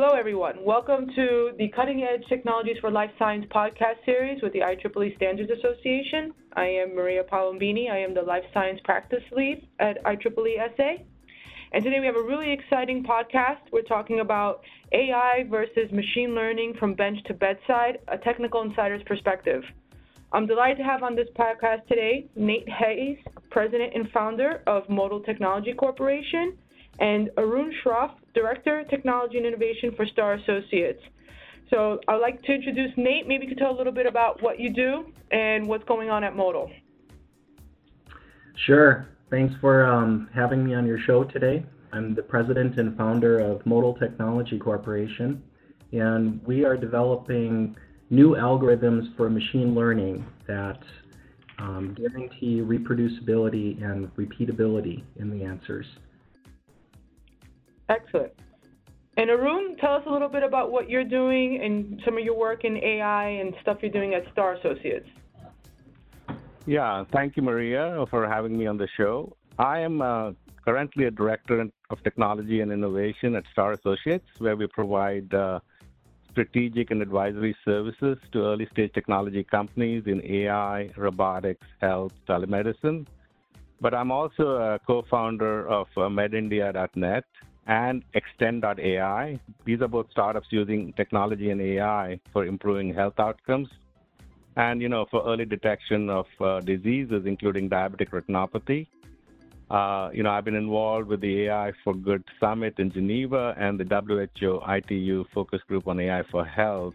Hello, everyone. Welcome to the Cutting Edge Technologies for Life Science podcast series with the IEEE Standards Association. I am Maria Palombini. I am the Life Science Practice Lead at IEEE SA. And today we have a really exciting podcast. We're talking about AI versus machine learning from bench to bedside, a technical insider's perspective. I'm delighted to have on this podcast today Nate Hayes, President and Founder of Modal Technology Corporation, and Arun Shroff, Director, Technology and Innovation for Star Associates. So I'd like to introduce Nate. Maybe you could tell a little bit about what you do and what's going on at Modal. Sure. Thanks for um, having me on your show today. I'm the president and founder of Modal Technology Corporation, and we are developing new algorithms for machine learning that um, guarantee reproducibility and repeatability in the answers. Excellent. And Arun, tell us a little bit about what you're doing and some of your work in AI and stuff you're doing at Star Associates. Yeah, thank you, Maria, for having me on the show. I am uh, currently a director of technology and innovation at Star Associates, where we provide uh, strategic and advisory services to early stage technology companies in AI, robotics, health, telemedicine. But I'm also a co founder of uh, MedIndia.net and Extend.ai. These are both startups using technology and AI for improving health outcomes. And you know for early detection of uh, diseases including diabetic retinopathy. Uh, you know i've been involved with the ai for good summit in geneva and the who itu focus group on ai for health.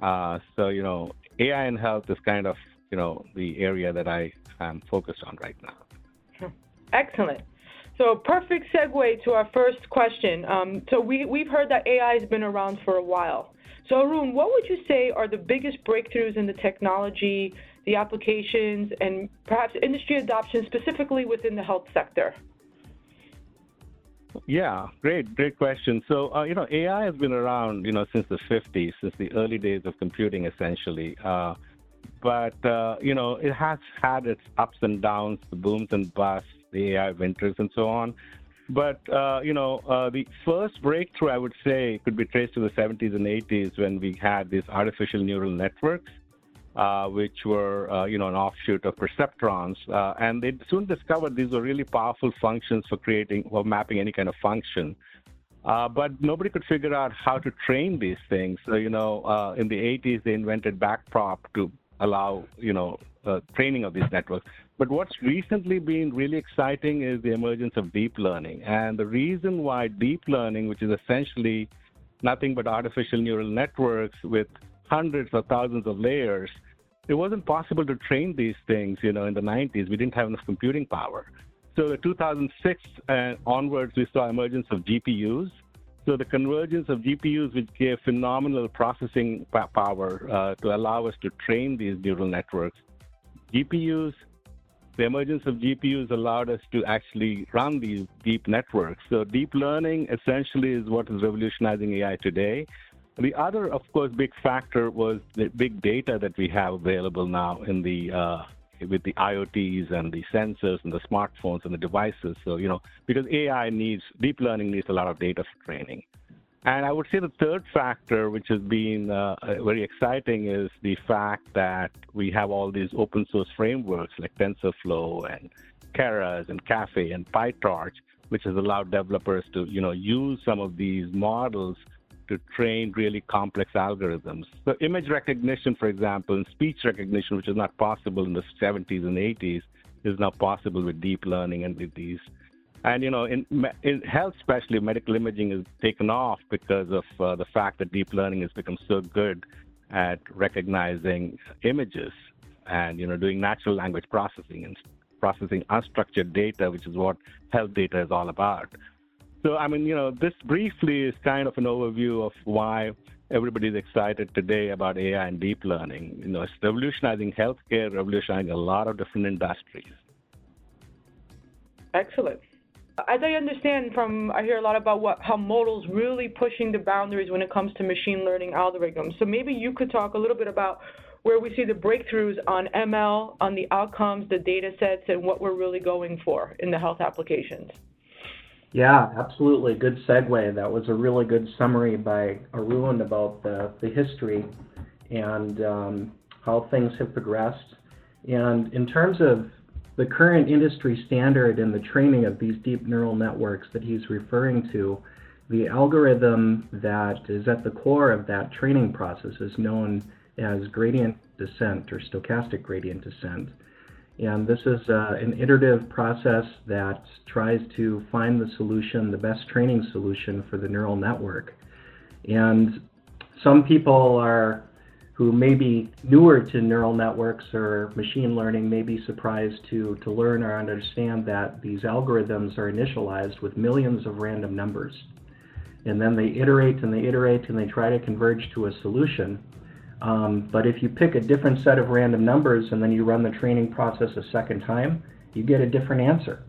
Uh, so you know ai in health is kind of you know the area that i am focused on right now. Excellent so perfect segue to our first question. Um, so we, we've heard that AI has been around for a while. So Arun, what would you say are the biggest breakthroughs in the technology, the applications, and perhaps industry adoption specifically within the health sector? Yeah, great, great question. So, uh, you know, AI has been around, you know, since the 50s, since the early days of computing, essentially. Uh, but, uh, you know, it has had its ups and downs, the booms and busts, the AI winters and so on. But, uh, you know, uh, the first breakthrough, I would say, could be traced to the 70s and 80s when we had these artificial neural networks, uh, which were, uh, you know, an offshoot of perceptrons. Uh, and they soon discovered these were really powerful functions for creating or mapping any kind of function. Uh, but nobody could figure out how to train these things. So, you know, in the 80s, they invented backprop to allow, you know, training of these networks. But what's recently been really exciting is the emergence of deep learning. And the reason why deep learning, which is essentially nothing but artificial neural networks with hundreds or thousands of layers, it wasn't possible to train these things, you know, in the 90s. We didn't have enough computing power. So the 2006 and onwards, we saw emergence of GPUs. So the convergence of GPUs, which gave phenomenal processing power uh, to allow us to train these neural networks. GPUs the emergence of GPUs allowed us to actually run these deep networks. So deep learning essentially is what is revolutionizing AI today. The other, of course, big factor was the big data that we have available now in the uh, with the IoTs and the sensors and the smartphones and the devices. So you know, because AI needs deep learning needs a lot of data for training. And I would say the third factor, which has been uh, uh, very exciting, is the fact that we have all these open source frameworks like TensorFlow and Keras and Caffe and PyTorch, which has allowed developers to, you know, use some of these models to train really complex algorithms. So image recognition, for example, and speech recognition, which is not possible in the 70s and 80s, is now possible with deep learning and with these and you know, in, in health, especially medical imaging, is taken off because of uh, the fact that deep learning has become so good at recognizing images and you know doing natural language processing and processing unstructured data, which is what health data is all about. So, I mean, you know, this briefly is kind of an overview of why everybody's excited today about AI and deep learning. You know, it's revolutionizing healthcare, revolutionizing a lot of different industries. Excellent. As I understand from, I hear a lot about what how Modal's really pushing the boundaries when it comes to machine learning algorithms. So maybe you could talk a little bit about where we see the breakthroughs on ML, on the outcomes, the data sets, and what we're really going for in the health applications. Yeah, absolutely. Good segue. That was a really good summary by Arun about the, the history and um, how things have progressed. And in terms of the current industry standard in the training of these deep neural networks that he's referring to, the algorithm that is at the core of that training process is known as gradient descent or stochastic gradient descent. And this is uh, an iterative process that tries to find the solution, the best training solution for the neural network. And some people are who may be newer to neural networks or machine learning may be surprised to, to learn or understand that these algorithms are initialized with millions of random numbers. And then they iterate and they iterate and they try to converge to a solution. Um, but if you pick a different set of random numbers and then you run the training process a second time, you get a different answer.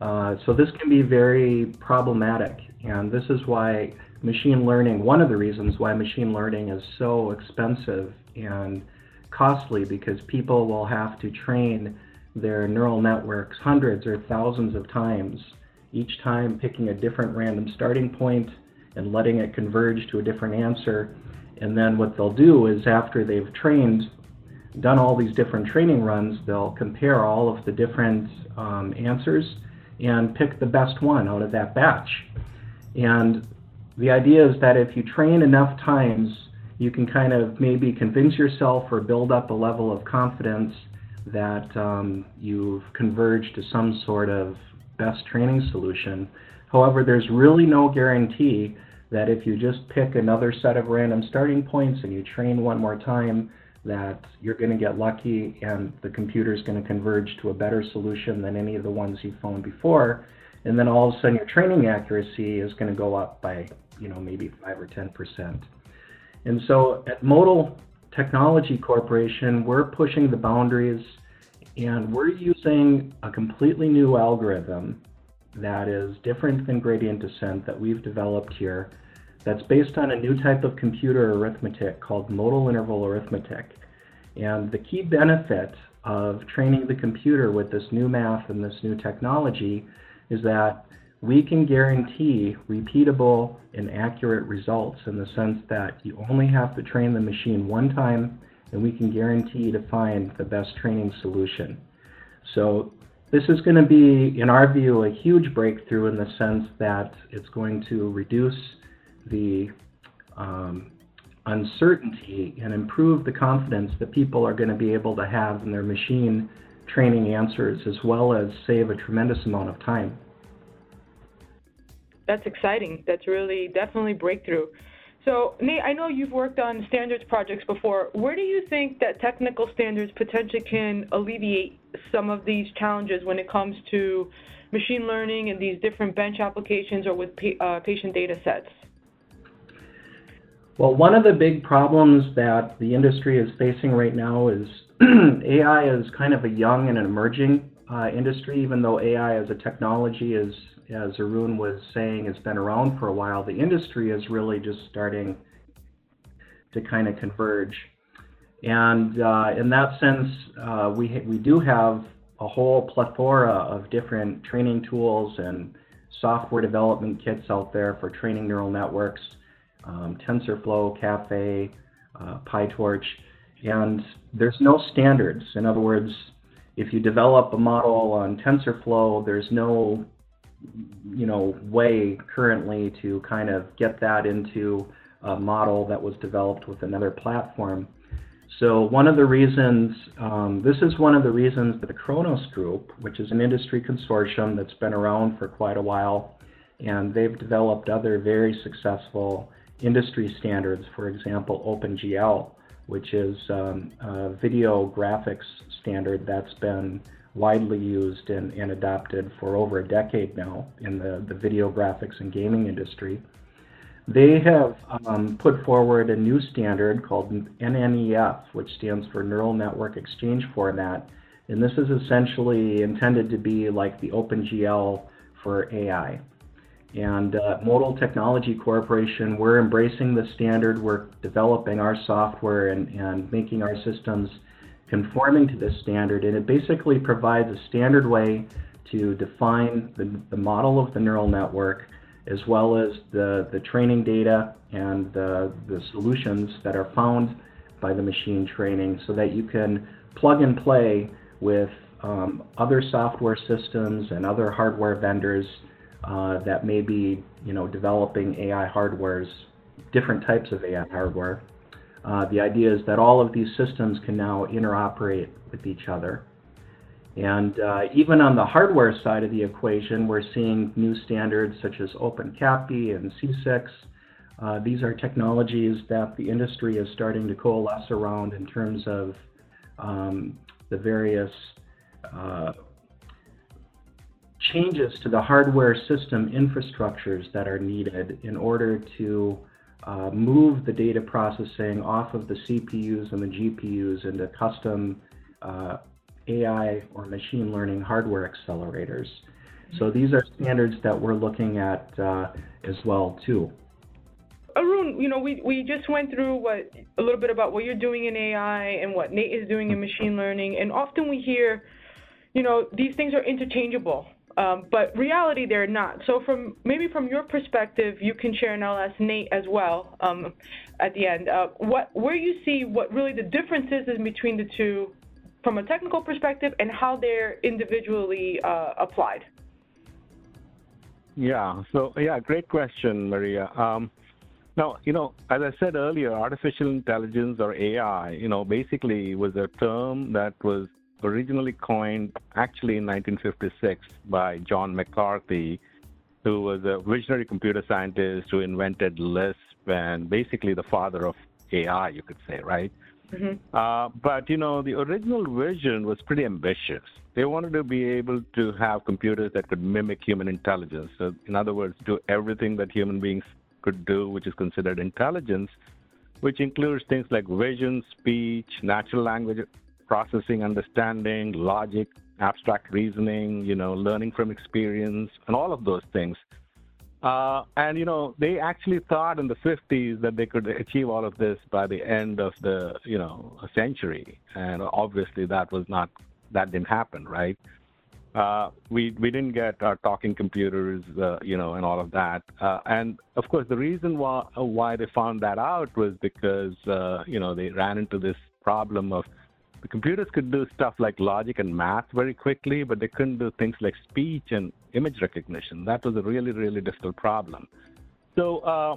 Uh, so this can be very problematic. And this is why machine learning, one of the reasons why machine learning is so expensive and costly because people will have to train their neural networks hundreds or thousands of times, each time picking a different random starting point and letting it converge to a different answer. And then what they'll do is after they've trained, done all these different training runs, they'll compare all of the different um, answers and pick the best one out of that batch. And the idea is that if you train enough times, you can kind of maybe convince yourself or build up a level of confidence that um, you've converged to some sort of best training solution. However, there's really no guarantee that if you just pick another set of random starting points and you train one more time, that you're going to get lucky and the computer is going to converge to a better solution than any of the ones you've found before. And then all of a sudden your training accuracy is going to go up by you know, maybe 5 or 10%. And so at Modal Technology Corporation, we're pushing the boundaries and we're using a completely new algorithm that is different than gradient descent that we've developed here that's based on a new type of computer arithmetic called modal interval arithmetic. And the key benefit of training the computer with this new math and this new technology is that we can guarantee repeatable and accurate results in the sense that you only have to train the machine one time and we can guarantee to find the best training solution. So this is going to be, in our view, a huge breakthrough in the sense that it's going to reduce the um, uncertainty and improve the confidence that people are going to be able to have in their machine training answers as well as save a tremendous amount of time that's exciting. That's really definitely breakthrough. So, Nate, I know you've worked on standards projects before. Where do you think that technical standards potentially can alleviate some of these challenges when it comes to machine learning and these different bench applications or with uh, patient data sets? Well, one of the big problems that the industry is facing right now is AI is kind of a young and an emerging uh, industry, even though AI as a technology is as Arun was saying, has been around for a while, the industry is really just starting to kind of converge. And uh, in that sense, uh, we, we do have a whole plethora of different training tools and software development kits out there for training neural networks, um, TensorFlow, Caffe, uh, PyTorch, and there's no standards. In other words, if you develop a model on TensorFlow, there's no you know, way currently to kind of get that into a model that was developed with another platform. So one of the reasons, um, this is one of the reasons that the Khronos Group, which is an industry consortium that's been around for quite a while, and they've developed other very successful industry standards, for example, OpenGL, which is um, a video graphics standard that's been widely used and, and adopted for over a decade now in the, the video graphics and gaming industry. They have um, put forward a new standard called NNEF, which stands for Neural Network Exchange Format. And this is essentially intended to be like the OpenGL for AI. And uh, Modal Technology Corporation, we're embracing the standard. We're developing our software and, and making our systems conforming to this standard, and it basically provides a standard way to define the, the model of the neural network as well as the, the training data and the, the solutions that are found by the machine training so that you can plug and play with um, other software systems and other hardware vendors uh, that may be you know, developing AI hardwares, different types of AI hardware. Uh, the idea is that all of these systems can now interoperate with each other. And uh, even on the hardware side of the equation, we're seeing new standards such as OpenCAPI and CCIX. Uh, these are technologies that the industry is starting to coalesce around in terms of um, the various uh, changes to the hardware system infrastructures that are needed in order to uh, move the data processing off of the CPUs and the GPUs into custom uh, AI or machine learning hardware accelerators. So these are standards that we're looking at uh, as well too. Arun, you know, we, we just went through what a little bit about what you're doing in AI and what Nate is doing in machine learning, and often we hear, you know, these things are interchangeable, um, but reality they're not. So from maybe from your perspective, you can share, and I'll ask Nate as well um, at the end, uh, what where you see what really the differences is between the two from a technical perspective and how they're individually uh, applied? Yeah, so yeah, great question, Maria. Um, now, you know, as I said earlier, artificial intelligence or AI, you know, basically was a term that was originally coined actually in 1956 by John McCarthy, who was a visionary computer scientist who invented Lisp and basically the father of AI, you could say, right? Mm-hmm. Uh, but you know, the original vision was pretty ambitious. They wanted to be able to have computers that could mimic human intelligence. So, in other words, do everything that human beings could do, which is considered intelligence, which includes things like vision, speech, natural language processing, understanding, logic, abstract reasoning, you know, learning from experience, and all of those things. Uh, and you know, they actually thought in the 50s that they could achieve all of this by the end of the you know century, and obviously that was not that didn't happen, right? Uh, we we didn't get our talking computers, uh, you know, and all of that. Uh, and of course, the reason why why they found that out was because uh, you know they ran into this problem of the computers could do stuff like logic and math very quickly, but they couldn't do things like speech and image recognition. That was a really, really difficult problem. So uh,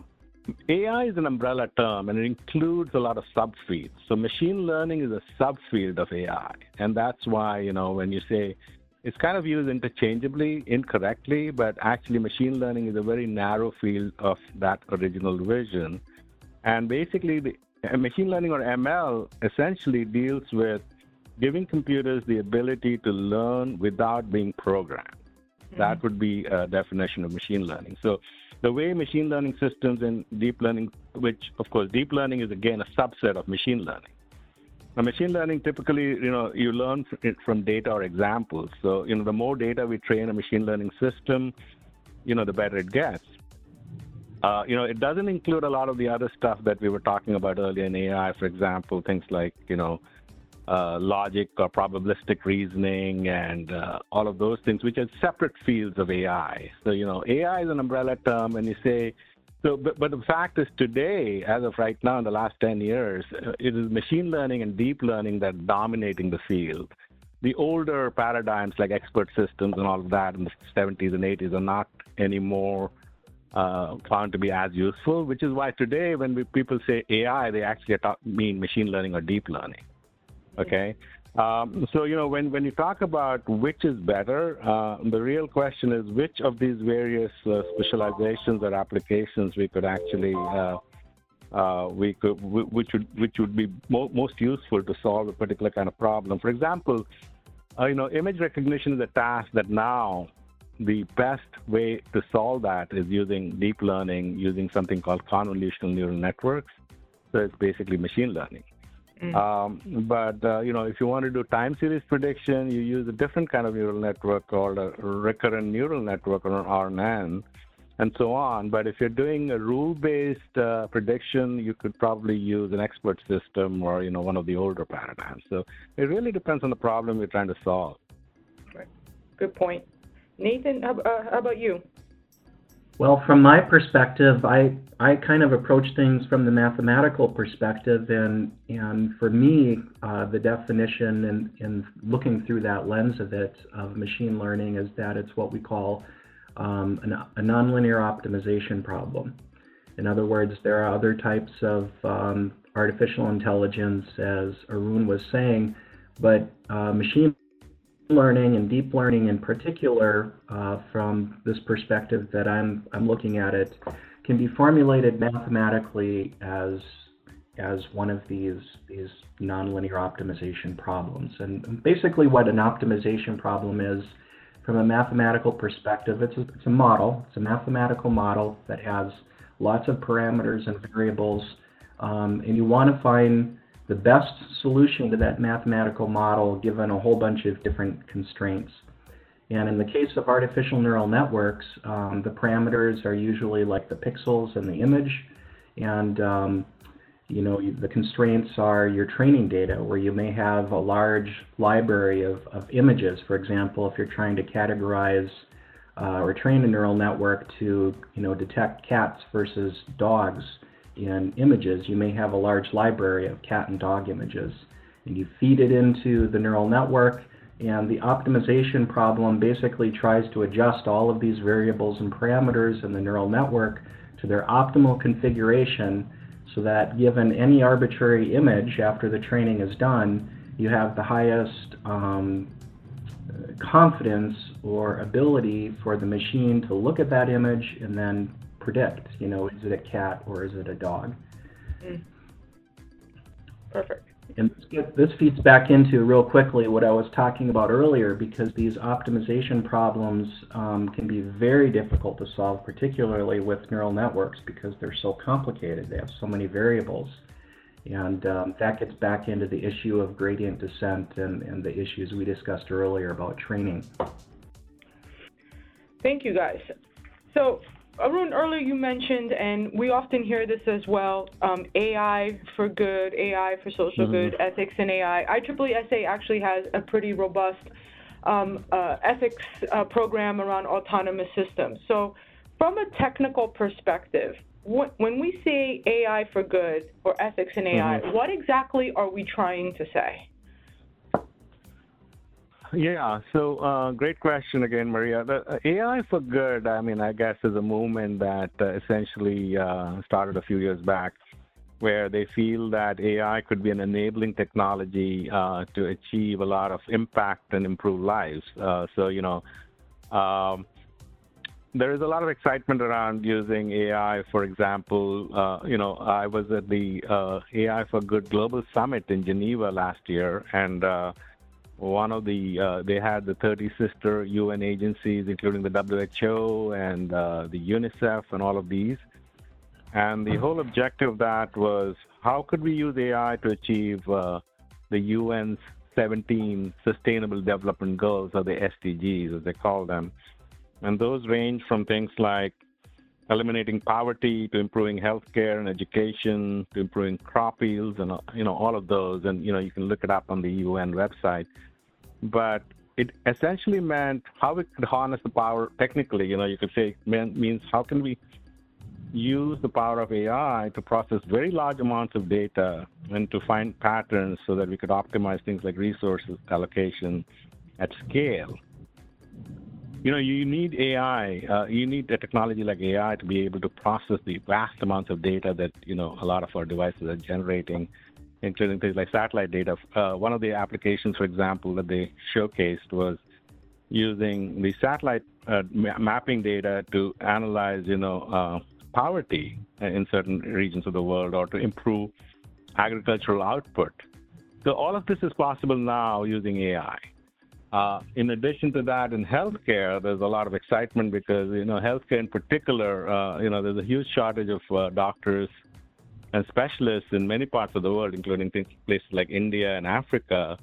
AI is an umbrella term, and it includes a lot of subfields. So machine learning is a subfield of AI, and that's why you know when you say it's kind of used interchangeably, incorrectly, but actually machine learning is a very narrow field of that original vision. And basically, the machine learning or ML essentially deals with giving computers the ability to learn without being programmed. Mm-hmm. That would be a definition of machine learning. So the way machine learning systems and deep learning, which of course deep learning is again a subset of machine learning. Now, machine learning typically, you know, you learn it from data or examples. So, you know, the more data we train a machine learning system, you know, the better it gets. Uh, you know, it doesn't include a lot of the other stuff that we were talking about earlier in AI, for example, things like, you know, uh, logic or probabilistic reasoning and uh, all of those things, which are separate fields of AI. So, you know, AI is an umbrella term, and you say, so, but, but the fact is today, as of right now, in the last 10 years, uh, it is machine learning and deep learning that are dominating the field. The older paradigms like expert systems and all of that in the 70s and 80s are not anymore uh, found to be as useful, which is why today when we, people say AI, they actually mean machine learning or deep learning. Okay. Um, so you know when when you talk about which is better, uh, the real question is which of these various uh, specializations or applications we could actually uh, uh we could which would which would be mo- most useful to solve a particular kind of problem. For example, uh, you know image recognition is a task that now the best way to solve that is using deep learning, using something called convolutional neural networks. So it's basically machine learning. Mm. Um, but uh, you know, if you want to do time series prediction, you use a different kind of neural network called a recurrent neural network or an RNN, and so on. But if you're doing a rule-based uh, prediction, you could probably use an expert system or you know one of the older paradigms. So it really depends on the problem you're trying to solve. Right. Good point. Nathan, how, uh, how about you? Well, from my perspective, I I kind of approach things from the mathematical perspective, and and for me, uh, the definition and in looking through that lens of it of machine learning is that it's what we call um, an, a nonlinear optimization problem. In other words, there are other types of um, artificial intelligence, as Arun was saying, but uh, machine learning and deep learning in particular, uh, from this perspective that I'm, I'm looking at it, can be formulated mathematically as as one of these these nonlinear optimization problems. And basically, what an optimization problem is, from a mathematical perspective, it's a, it's a model. It's a mathematical model that has lots of parameters and variables, um, and you want to find the best solution to that mathematical model given a whole bunch of different constraints. And in the case of artificial neural networks, um, the parameters are usually like the pixels in the image, and um, you know the constraints are your training data, where you may have a large library of, of images. For example, if you're trying to categorize uh, or train a neural network to you know detect cats versus dogs, in images, you may have a large library of cat and dog images. And you feed it into the neural network, and the optimization problem basically tries to adjust all of these variables and parameters in the neural network to their optimal configuration so that given any arbitrary image after the training is done, you have the highest um, confidence or ability for the machine to look at that image and then predict. You know, is it a cat or is it a dog? Mm. Perfect. And this feeds back into real quickly what I was talking about earlier because these optimization problems um, can be very difficult to solve, particularly with neural networks because they're so complicated. They have so many variables. And um, that gets back into the issue of gradient descent and, and the issues we discussed earlier about training. Thank you, guys. So Arun, earlier you mentioned, and we often hear this as well, um, AI for good, AI for social mm-hmm. good, ethics in AI. IEEE SA actually has a pretty robust um, uh, ethics uh, program around autonomous systems. So from a technical perspective, when we say AI for good or ethics in AI, mm-hmm. what exactly are we trying to say? Yeah, so uh, great question again, Maria. The uh, AI for good, I mean, I guess is a movement that uh, essentially uh, started a few years back where they feel that AI could be an enabling technology uh, to achieve a lot of impact and improve lives. Uh, so, you know, um, there is a lot of excitement around using AI. For example, you know, I was at the AI for Good Global Summit in Geneva last year, and one of the uh, they had the 30 sister UN agencies, including the WHO and uh, the UNICEF and all of these. And the whole objective of that was how could we use AI to achieve uh, the UN's 17 Sustainable Development Goals, or the SDGs as they call them. And those range from things like eliminating poverty to improving healthcare and education to improving crop yields and you know all of those. And you know you can look it up on the UN website. But it essentially meant how we could harness the power technically. You know you could say means how can we use the power of AI to process very large amounts of data and to find patterns so that we could optimize things like resources allocation at scale you know, you need AI, uh, you need a technology like AI to be able to process the vast amounts of data that, you know, a lot of our devices are generating, including things like satellite data. Uh, one of the applications, for example, that they showcased was using the satellite uh, ma- mapping data to analyze, you know, uh, poverty in certain regions of the world or to improve agricultural output. So all of this is possible now using AI. Uh, in addition to that, in healthcare, there's a lot of excitement because you know healthcare in particular, uh, you know, there's a huge shortage of uh, doctors and specialists in many parts of the world, including places like India and Africa.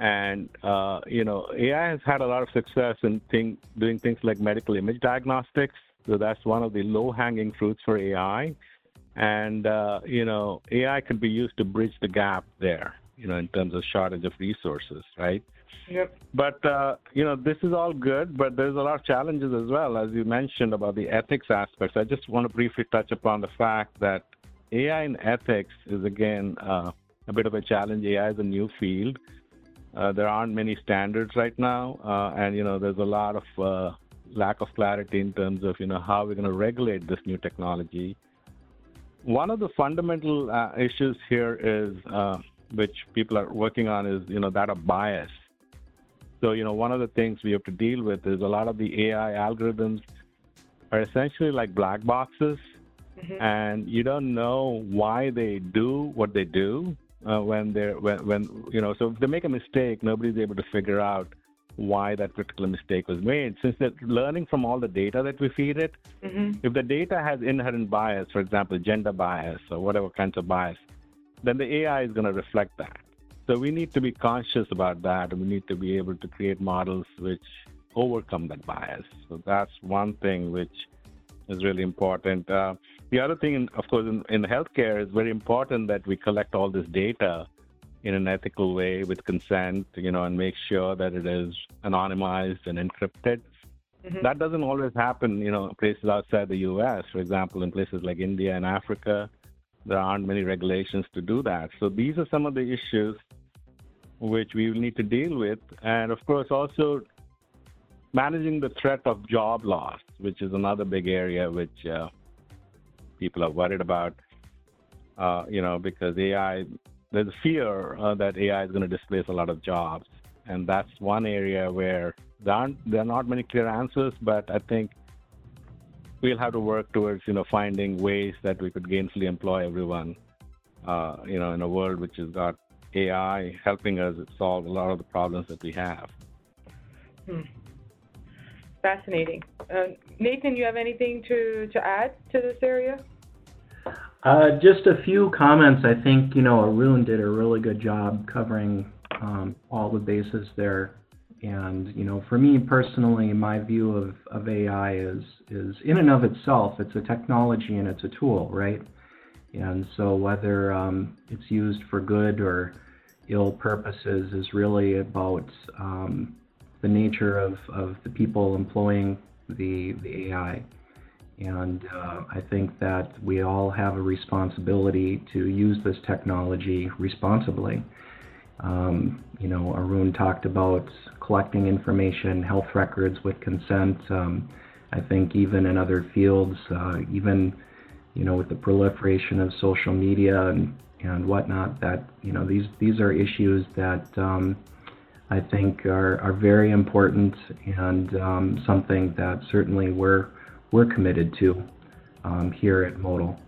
And uh, you know, AI has had a lot of success in thing, doing things like medical image diagnostics. So that's one of the low-hanging fruits for AI. And uh, you know, AI could be used to bridge the gap there. You know, in terms of shortage of resources, right? Yep. But uh, you know, this is all good, but there's a lot of challenges as well, as you mentioned about the ethics aspects. I just want to briefly touch upon the fact that AI in ethics is again uh, a bit of a challenge. AI is a new field. Uh, there aren't many standards right now, uh, and you know, there's a lot of uh, lack of clarity in terms of you know how we're going to regulate this new technology. One of the fundamental uh, issues here is, uh, which people are working on, is you know that of bias. So you know one of the things we have to deal with is a lot of the AI algorithms are essentially like black boxes, mm-hmm. and you don't know why they do what they do uh, when they're when when you know. So if they make a mistake, nobody's able to figure out why that particular mistake was made. Since they're learning from all the data that we feed it, mm-hmm. if the data has inherent bias, for example, gender bias or whatever kinds of bias, then the AI is going to reflect that. So we need to be conscious about that, and we need to be able to create models which overcome that bias. So that's one thing which is really important. Uh, the other thing, of course, in, in healthcare, is very important that we collect all this data in an ethical way with consent, you know, and make sure that it is anonymized and encrypted. Mm-hmm. That doesn't always happen, you know, places outside the U.S. For example, in places like India and Africa, there aren't many regulations to do that. So these are some of the issues which we will need to deal with, and of course, also managing the threat of job loss, which is another big area which uh, people are worried about. Uh, you know, because AI there's fear uh, that AI is going to displace a lot of jobs, and that's one area where there aren't there are not many clear answers. But I think we'll have to work towards you know finding ways that we could gainfully employ everyone. Uh, you know, in a world which has got AI helping us solve a lot of the problems that we have. Hmm. Fascinating. Uh, Nathan, you have anything to, to add to this area? Uh, just a few comments. I think you know Arun did a really good job covering um, all the bases there. And you know, for me personally, my view of, of AI is is in and of itself, it's a technology and it's a tool, right? And so whether um, it's used for good or ill purposes is really about um, the nature of, of the people employing the the AI. And uh, I think that we all have a responsibility to use this technology responsibly. Um, you know, Arun talked about collecting information, health records with consent. Um, I think even in other fields, uh, even you know, with the proliferation of social media and and whatnot, that you know these these are issues that um, I think are are very important and um, something that certainly we're we're committed to um, here at Modal.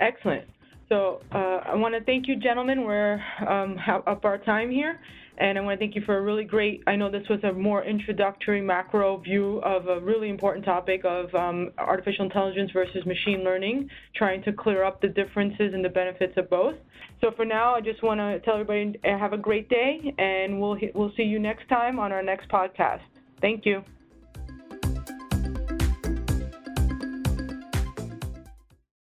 Excellent. So uh, I want to thank you, gentlemen. We're um, up our time here. And I want to thank you for a really great, I know this was a more introductory macro view of a really important topic of um, artificial intelligence versus machine learning, trying to clear up the differences and the benefits of both. So for now, I just want to tell everybody have a great day, and we'll, we'll see you next time on our next podcast. Thank you.